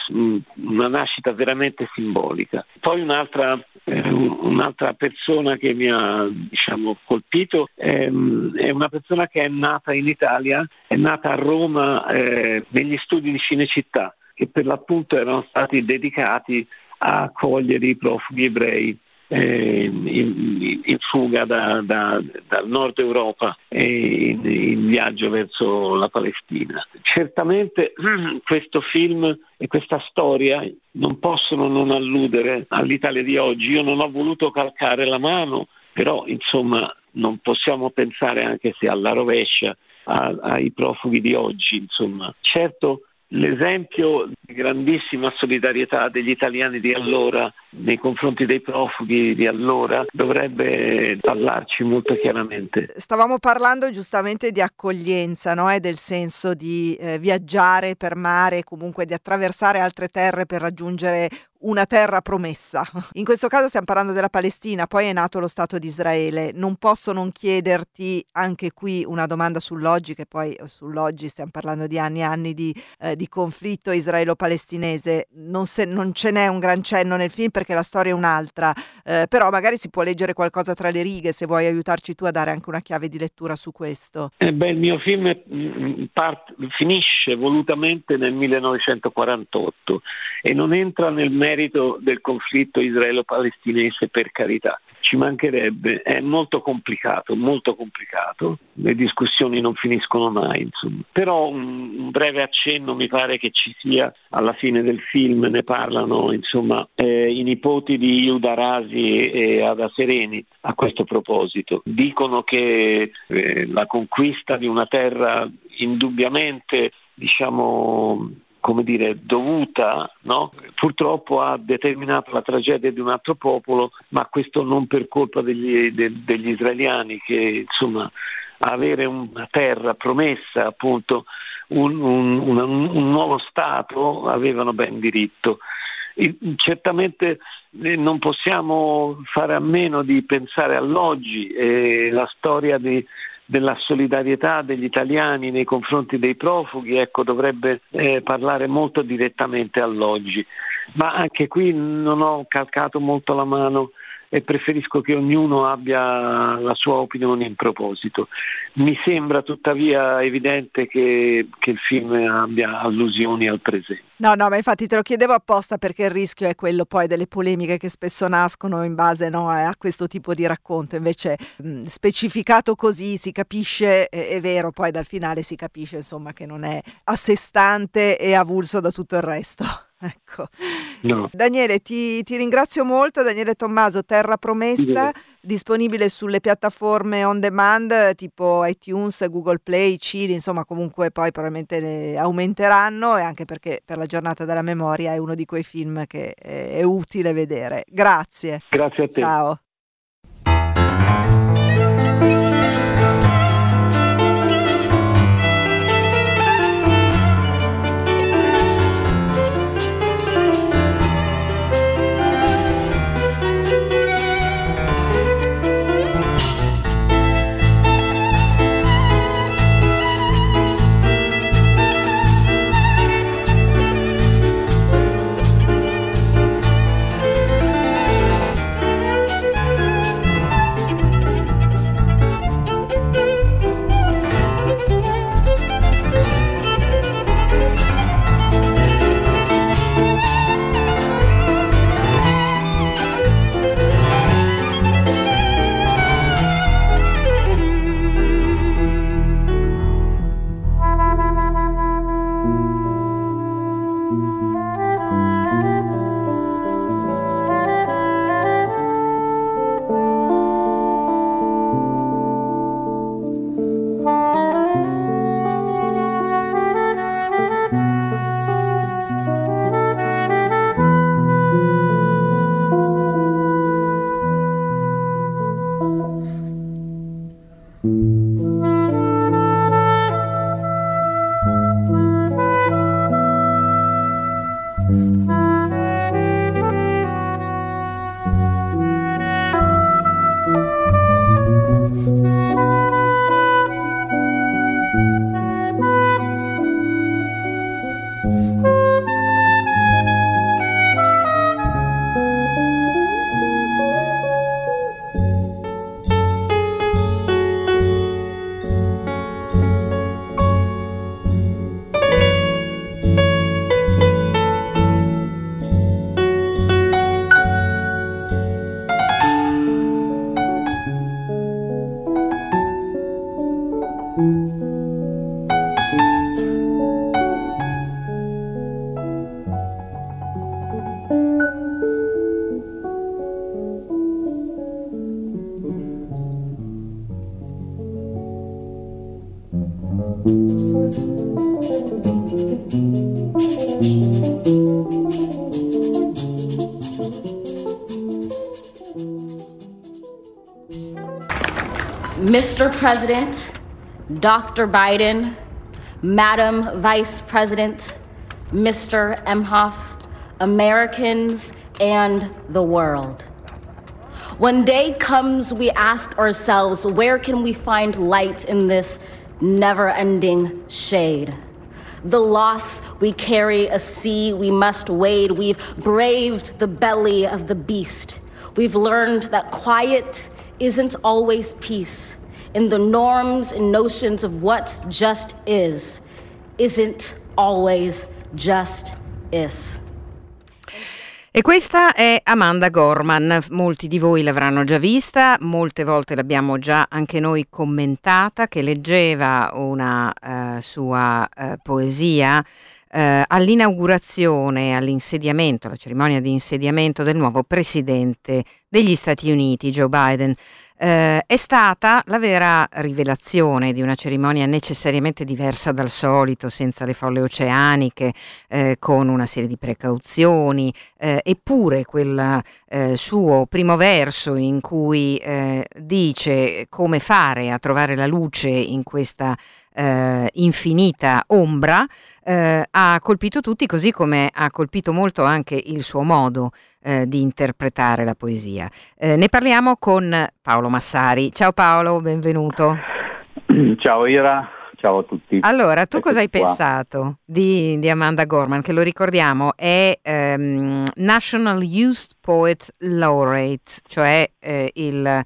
una nascita veramente simbolica. Poi un'altra, eh, un'altra persona che mi ha diciamo, colpito è, è, una persona che è nata in Italia, è nata a Roma eh, negli studi di Cinecittà, che per l'appunto erano stati dedicati a accogliere i profughi ebrei in, in, fuga da, da, dal nord Europa e in, in, viaggio verso la Palestina. Certamente questo film e questa storia non possono non alludere all'Italia di oggi. Io non ho voluto calcare la mano, però insomma non possiamo pensare anche se alla rovescia a, ai profughi di oggi. Insomma. Certo l'esempio di grandissima solidarietà degli italiani di allora nei confronti dei profughi di allora dovrebbe parlarci molto chiaramente. Stavamo parlando giustamente di accoglienza no? e del senso di eh, viaggiare per mare, comunque di attraversare altre terre per raggiungere una terra promessa. In questo caso stiamo parlando della Palestina, poi è nato lo Stato di Israele. Non posso non chiederti anche qui una domanda sull'oggi, che poi eh, sull'oggi stiamo parlando di anni e anni di, eh, di conflitto israelo-palestinese. Non, se, non, ce n'è un gran cenno nel film perché la storia è un'altra, eh, però magari si può leggere qualcosa tra le righe se vuoi aiutarci tu a dare anche una chiave di lettura su questo. Eh beh, il mio film mm, part, finisce volutamente nel 1948 e non entra nel merito del conflitto israelo-palestinese per carità. Ci mancherebbe, è molto complicato, molto complicato, le discussioni non finiscono mai, insomma. Però un, breve accenno mi pare che ci sia alla fine del film, ne parlano insomma eh, i nipoti di Yuda Rasi e Ada Sereni a questo proposito. Dicono che eh, la conquista di una terra indubbiamente diciamo come dire, dovuta, no? purtroppo ha determinato la tragedia di un altro popolo, ma questo non per colpa degli, de, degli israeliani che insomma avere una terra promessa, appunto un, un, un, un nuovo Stato avevano ben diritto. Certamente eh, non possiamo fare a meno di pensare all'oggi e la storia di, della solidarietà degli italiani nei confronti dei profughi, ecco, dovrebbe eh, parlare molto direttamente all'oggi. Ma anche qui non ho calcato molto la mano e preferisco che ognuno abbia la sua opinione in proposito. Mi sembra tuttavia evidente che, che il film abbia allusioni al presente. No, no, ma infatti te lo chiedevo apposta perché il rischio è quello poi delle polemiche che spesso nascono in base no, a questo tipo di racconto. Invece, mh, specificato così si capisce, è, è, vero, poi dal finale si capisce insomma che non è a sé stante e avulso da tutto il resto. Ecco. No. Daniele, ti, ti, ringrazio molto. Daniele Tommaso, Terra Promessa, sì. disponibile sulle piattaforme on demand tipo iTunes, Google Play, Cili, insomma comunque poi probabilmente le aumenteranno e anche perché per la giornata della memoria è uno di quei film che è, è utile vedere. Grazie. Grazie a te. Ciao. Mr. President, Dr. Biden, Madam Vice President, Mr. Emhoff, Americans, and the world. When day comes, we ask ourselves, where can we find light in this never ending shade? The loss we carry, a sea we must wade. We've braved the belly of the beast. We've learned that quiet isn't always peace in the norms and notions of what just is isn't always just is. E questa è Amanda Gorman, molti di voi l'avranno già vista, molte volte l'abbiamo già anche noi commentata, che leggeva una uh, sua uh, poesia uh, all'inaugurazione, all'insediamento, alla cerimonia di insediamento del nuovo presidente degli Stati Uniti, Joe Biden eh, è stata la vera rivelazione di una cerimonia necessariamente diversa dal solito, senza le folle oceaniche, eh, con una serie di precauzioni, eh, eppure quel eh, suo primo verso in cui eh, dice come fare a trovare la luce in questa eh, infinita ombra, eh, ha colpito tutti, così come ha colpito molto anche il suo modo eh, di interpretare la poesia. Eh, ne parliamo con Paolo Massari. Ciao Paolo, benvenuto. Ciao Ira, ciao a tutti. Allora, tu cosa hai qua. pensato di, di, Amanda Gorman, che lo ricordiamo è um, National Youth Poet Laureate, cioè eh, il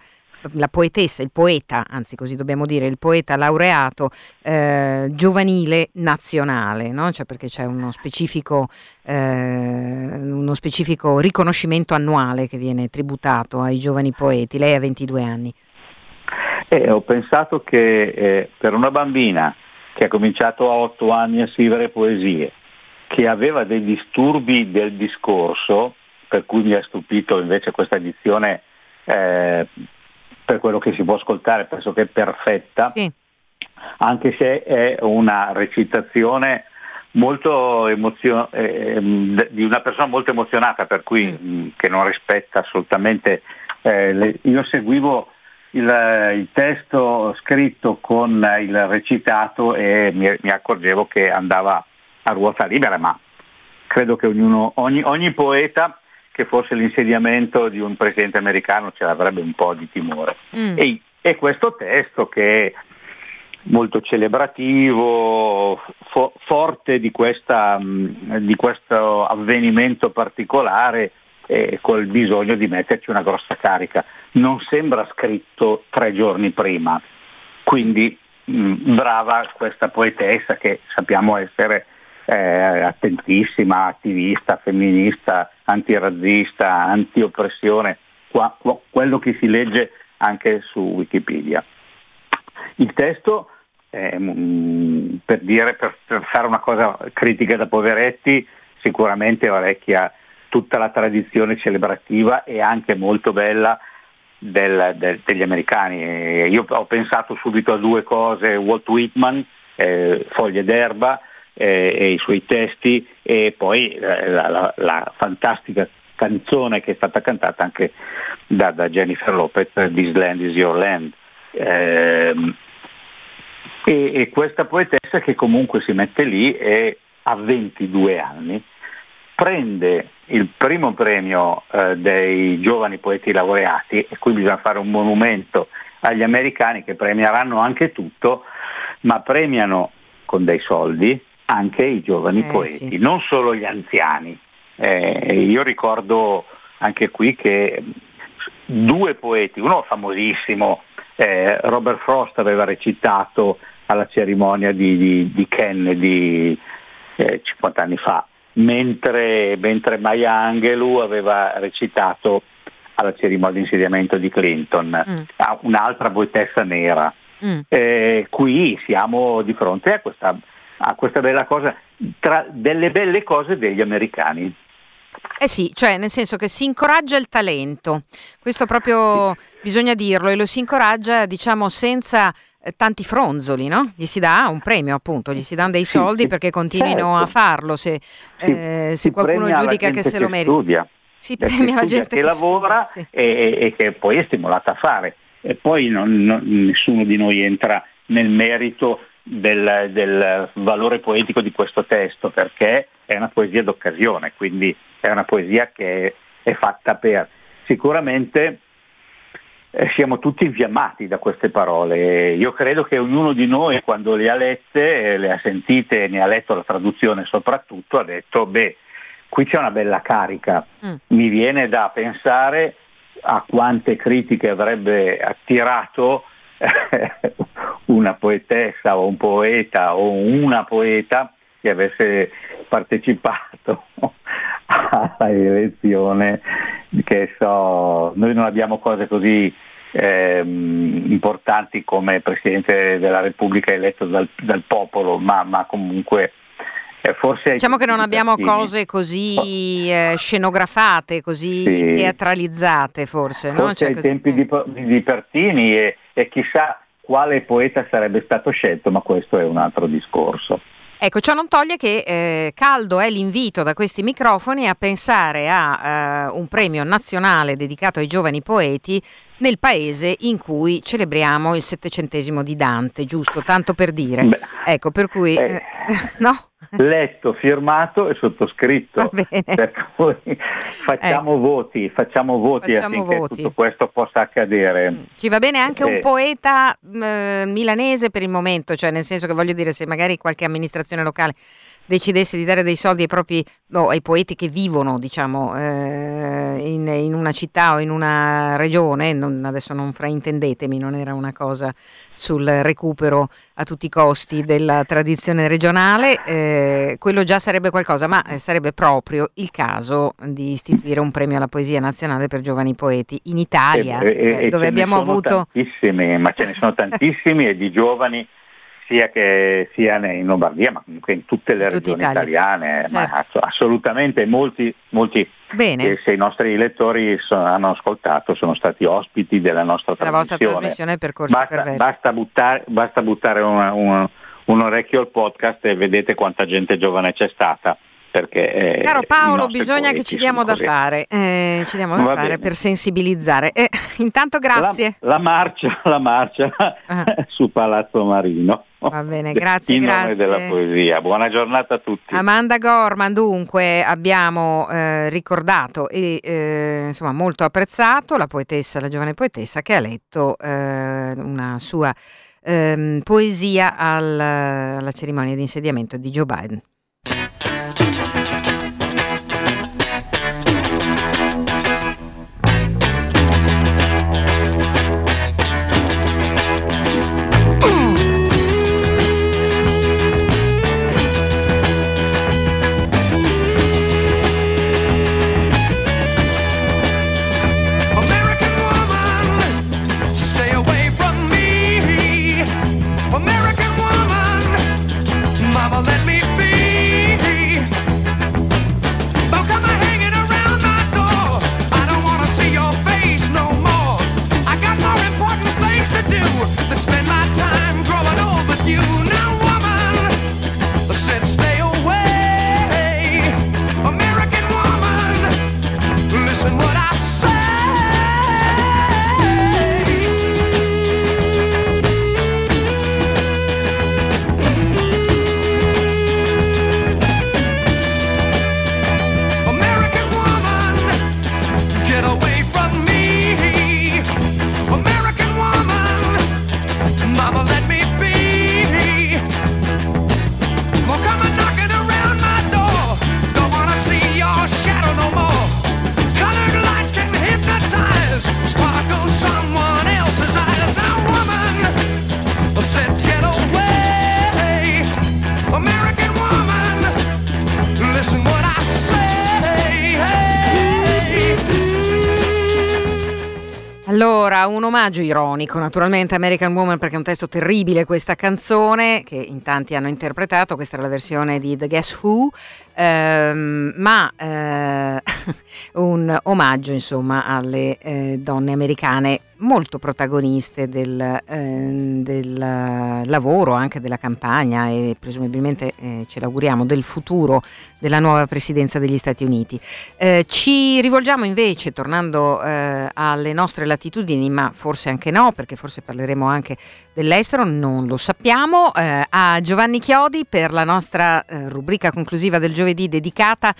la poetessa, il poeta, anzi così dobbiamo dire, il poeta laureato eh, giovanile nazionale, no? cioè perché c'è uno specifico, eh, uno specifico riconoscimento annuale che viene tributato ai giovani poeti. Lei ha 22 anni. Eh, ho pensato che eh, per una bambina che ha cominciato a 8 anni a scrivere poesie, che aveva dei disturbi del discorso, per cui mi ha stupito invece questa edizione eh, per quello che si può ascoltare pressoché perfetta, sì. anche se è una recitazione molto emozio- eh, di una persona molto emozionata, per cui mm. mh, che non rispetta assolutamente. Eh, le, io seguivo il, il, testo scritto con il recitato e mi, mi, accorgevo che andava a ruota libera, ma credo che ognuno, ogni, ogni poeta che fosse l'insediamento di un presidente americano ce l'avrebbe un po' di timore. Mm. E, e, questo testo che è molto celebrativo, fo- forte di, questa, mm, di, questo avvenimento particolare, eh, col bisogno di metterci una grossa carica. Non sembra scritto tre giorni prima, quindi mh, mm, brava questa poetessa che sappiamo essere eh, attentissima, attivista, femminista, antirazzista, antioppressione, qua, qua, quello che si legge anche su Wikipedia. Il testo, eh, per, dire, per, per fare una cosa critica da poveretti, sicuramente orecchia tutta la tradizione celebrativa e anche molto bella del, del, degli americani. Io ho pensato subito a due cose, Walt Whitman, eh, Foglie d'erba, eh, e i suoi testi e poi la, la, la, fantastica canzone che è stata cantata anche da, da Jennifer Lopez, This Land is Your Land. Eh, e, e, questa poetessa che comunque si mette lì e a 22 anni prende il primo premio eh, dei giovani poeti laureati e qui bisogna fare un monumento agli americani che premieranno anche tutto, ma premiano con dei soldi, anche i giovani eh, poeti, sì. non solo gli anziani. Eh, io ricordo anche qui che due poeti, uno famosissimo, eh, Robert Frost aveva recitato alla cerimonia di, di, di Kennedy 50 eh, anni fa, mentre, mentre Maya Angelou aveva recitato alla cerimonia di insediamento di Clinton, mm. un'altra poetessa nera. Mm. Eh, qui siamo di fronte a questa a questa bella cosa, tra delle belle cose degli americani. Eh sì, cioè nel senso che si incoraggia il talento, questo proprio bisogna dirlo e lo si incoraggia diciamo senza eh, tanti fronzoli, no? Gli si dà un premio appunto, gli si danno dei soldi sì, perché continuino certo. a farlo se, eh, se qualcuno giudica che se lo merita. Studia, si premia la gente che, che lavora studia, sì. e, e, che poi è stimolata a fare e poi non, non, nessuno di noi entra nel merito del, del, valore poetico di questo testo perché è una poesia d'occasione, quindi è una poesia che è fatta per. Sicuramente eh, siamo tutti infiammati da queste parole. Io credo che ognuno di noi quando le ha lette, le ha sentite, ne ha letto la traduzione soprattutto, ha detto beh, qui c'è una bella carica. Mm. Mi viene da pensare a quante critiche avrebbe attirato una poetessa o un poeta o una poeta che avesse partecipato alla elezione, che so, noi non abbiamo cose così ehm, importanti come Presidente della Repubblica eletto dal, dal popolo, ma, ma comunque eh, forse diciamo che non abbiamo cose così eh, scenografate, così sì. teatralizzate forse. Forse no? Cioè, ai tempi di, di Pertini e, e chissà quale poeta sarebbe stato scelto, ma questo è un altro discorso. Ecco, ciò non toglie che eh, caldo è l'invito da questi microfoni a pensare a uh, un premio nazionale dedicato ai giovani poeti nel paese in cui celebriamo il settecentesimo di Dante, giusto? Tanto per dire. Beh, ecco, per cui... Eh, no. letto, firmato e sottoscritto. Per cui facciamo ecco. voti, facciamo voti facciamo affinché voti. tutto questo possa accadere. Mm. Ci va bene anche eh. un poeta mh, milanese per il momento, cioè nel senso che voglio dire se magari qualche amministrazione locale decidesse di dare dei soldi ai propri no, ai poeti che vivono diciamo eh, in, in, una città o in una regione non, adesso non fraintendetemi non era una cosa sul recupero a tutti i costi della tradizione regionale eh, quello già sarebbe qualcosa ma sarebbe proprio il caso di istituire un premio alla poesia nazionale per giovani poeti in Italia e, eh, dove abbiamo avuto tantissimi ma ce ne sono tantissimi e di giovani sia, che, sia in Lombardia, ma comunque in tutte le Tutti regioni Italia. italiane, certo. assolutamente molti, molti eh, se i nostri lettori so, hanno ascoltato sono stati ospiti della nostra la trasmissione. vostra trasmissione basta, basta, buttare, basta buttare una, una, un orecchio al podcast e vedete quanta gente giovane c'è stata perché eh, Caro Paolo, bisogna che ci diamo da fare, eh, ci diamo da Va fare bene. per sensibilizzare. Eh, intanto grazie. La, la marcia, la marcia ah. su Palazzo Marino. Va bene, grazie, In grazie. nome della poesia. Buona giornata a tutti. Amanda Gorman, dunque, abbiamo eh, ricordato e eh, insomma molto apprezzato la poetessa, la giovane poetessa che ha letto eh, una sua ehm, poesia al, alla cerimonia di insediamento di Joe Biden. Omaggio ironico, naturalmente American Woman perché è un testo terribile questa canzone che in tanti hanno interpretato, questa è la versione di The Guess Who, ehm, ma eh, un omaggio insomma alle eh, donne americane molto protagoniste del, eh, del, lavoro, anche della campagna e presumibilmente eh, ce l'auguriamo del futuro della nuova presidenza degli Stati Uniti. Eh, ci rivolgiamo invece, tornando eh, alle nostre latitudini, ma forse anche no, perché forse parleremo anche dell'estero, non lo sappiamo, eh, a Giovanni Chiodi per la nostra eh, rubrica conclusiva del giovedì dedicata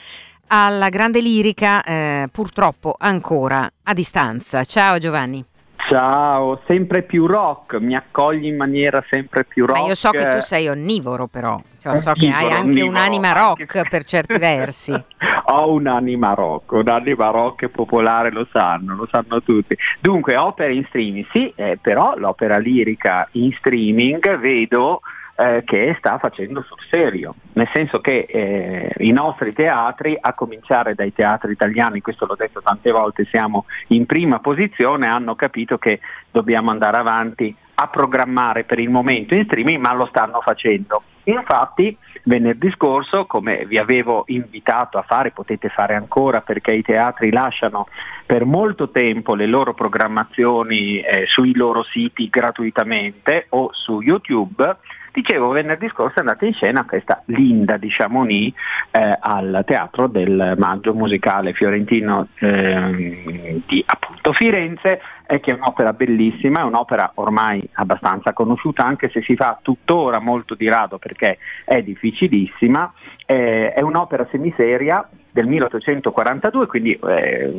alla grande lirica, purtroppo ancora a distanza. Ciao Giovanni. Ciao, sempre più rock, mi accogli in maniera sempre più rock. Ma io so che tu sei onnivoro però, cioè, so che hai anche onnivoro, un'anima rock anche... per certi versi. Ho un'anima rock, un'anima rock popolare, lo sanno, lo sanno tutti. Dunque, opere in streaming, sì, eh, però l'opera lirica in streaming vedo eh, che sta facendo sul serio, nel senso che eh, i nostri teatri, a cominciare dai teatri italiani, questo l'ho detto tante volte, siamo in prima posizione, hanno capito che dobbiamo andare avanti a programmare per il momento in streaming, ma lo stanno facendo. Infatti, venerdì scorso, come vi avevo invitato a fare, potete fare ancora perché i teatri lasciano per molto tempo le loro programmazioni eh, sui loro siti gratuitamente o su YouTube, Dicevo, venerdì scorso è andata in scena questa Linda di Chamonix eh, al Teatro del Maggio Musicale Fiorentino eh, di appunto Firenze, eh, che è un'opera bellissima, è un'opera ormai abbastanza conosciuta, anche se si fa tuttora molto di rado perché è difficilissima, eh, è un'opera semiseria del 1842, quindi eh,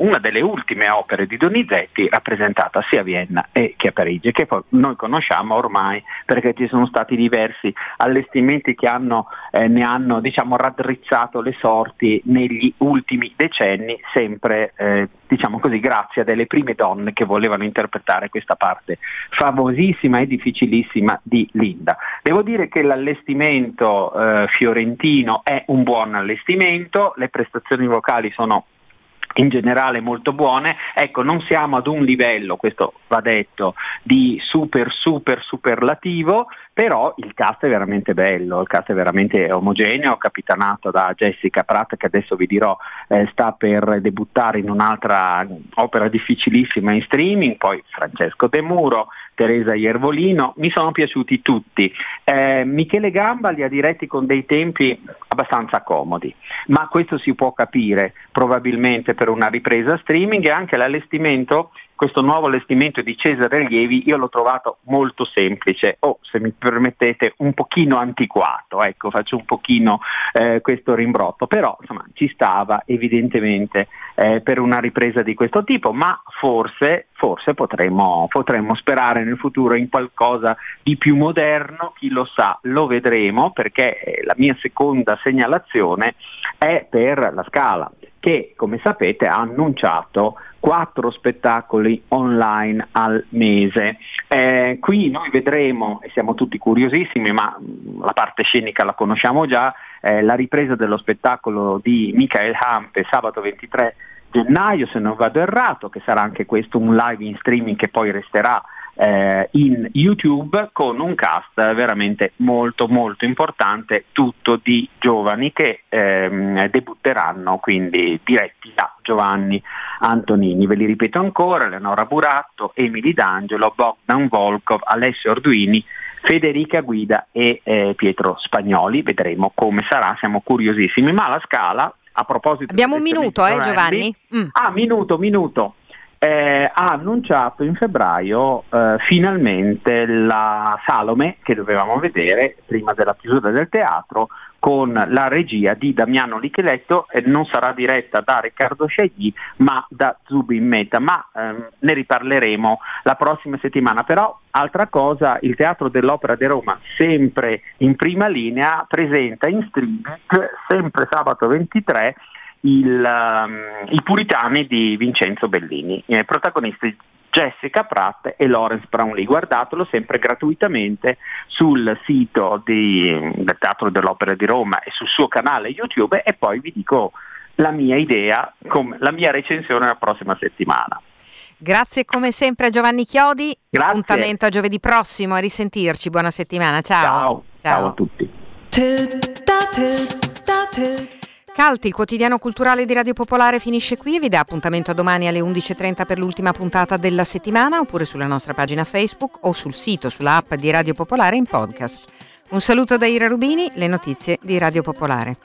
una delle ultime opere di Donizetti rappresentata sia a Vienna che a Parigi, che poi noi conosciamo ormai perché ci sono stati diversi allestimenti che hanno, eh, ne hanno diciamo, raddrizzato le sorti negli ultimi decenni, sempre eh, diciamo così, grazie a delle prime donne che volevano interpretare questa parte famosissima e difficilissima di Linda. Devo dire che l'allestimento eh, fiorentino è un buon allestimento, le prestazioni vocali sono in generale molto buone. Ecco, non siamo ad un livello, questo va detto, di super super superlativo, però il cast è veramente bello, il cast è veramente omogeneo, capitanato da Jessica Pratt che adesso vi dirò eh, sta per debuttare in un'altra opera difficilissima in streaming, poi Francesco De Muro, Teresa Iervolino, mi sono piaciuti tutti. Eh, Michele Gamba li ha diretti con dei tempi abbastanza comodi, ma questo si può capire probabilmente per una ripresa streaming e anche l'allestimento questo nuovo allestimento di Cesare Lievi io l'ho trovato molto semplice. O se mi permettete un pochino antiquato, ecco faccio un pochino eh, questo rimbrotto, però insomma ci stava evidentemente eh, per una ripresa di questo tipo, ma forse, forse potremmo, potremmo sperare nel futuro in qualcosa di più moderno, chi lo sa, lo vedremo perché eh, la mia seconda segnalazione è per la Scala che come sapete ha annunciato quattro spettacoli online al mese. Eh, qui noi vedremo, e siamo tutti curiosissimi, ma mm, la parte scenica la conosciamo già, eh, la ripresa dello spettacolo di Michael Hampe sabato 23 gennaio, se non vado errato, che sarà anche questo un live in streaming che poi resterà eh, in YouTube con un cast veramente molto molto importante, tutto di giovani che ehm, debutteranno quindi diretti da Giovanni Antonini. Ve li ripeto ancora, Eleonora Buratto, Emily D'Angelo, Bogdan Volkov, Alessio Arduini, Federica Guida e eh, Pietro Spagnoli. Vedremo come sarà, siamo curiosissimi. Ma la scala, a proposito... Abbiamo un minuto, eh, Giovanni? Mm. Ah, minuto, minuto eh, ha annunciato in febbraio eh, finalmente la Salome che dovevamo vedere prima della chiusura del teatro con la regia di Damiano Licheletto e non sarà diretta da Riccardo Scegli ma da Zubin Meta, ma ehm, ne riparleremo la prossima settimana. Però altra cosa, il Teatro dell'Opera di Roma, sempre in prima linea, presenta in streaming sempre sabato 23 il, um, I Puritani di Vincenzo Bellini, eh, protagonisti Jessica Pratt e Lawrence Brownlee. Guardatelo sempre gratuitamente sul sito di, del Teatro dell'Opera di Roma e sul suo canale YouTube e poi vi dico la mia idea, la mia recensione la prossima settimana. Grazie come sempre a Giovanni Chiodi. Grazie. Appuntamento a giovedì prossimo, a risentirci. Buona settimana. Ciao. Ciao, Ciao. Ciao a tutti. Calti, il quotidiano culturale di Radio Popolare finisce qui e vi dà appuntamento a domani alle 11.30 per l'ultima puntata della settimana oppure sulla nostra pagina Facebook o sul sito, sulla app di Radio Popolare in podcast. Un saluto da Ira Rubini, le notizie di Radio Popolare.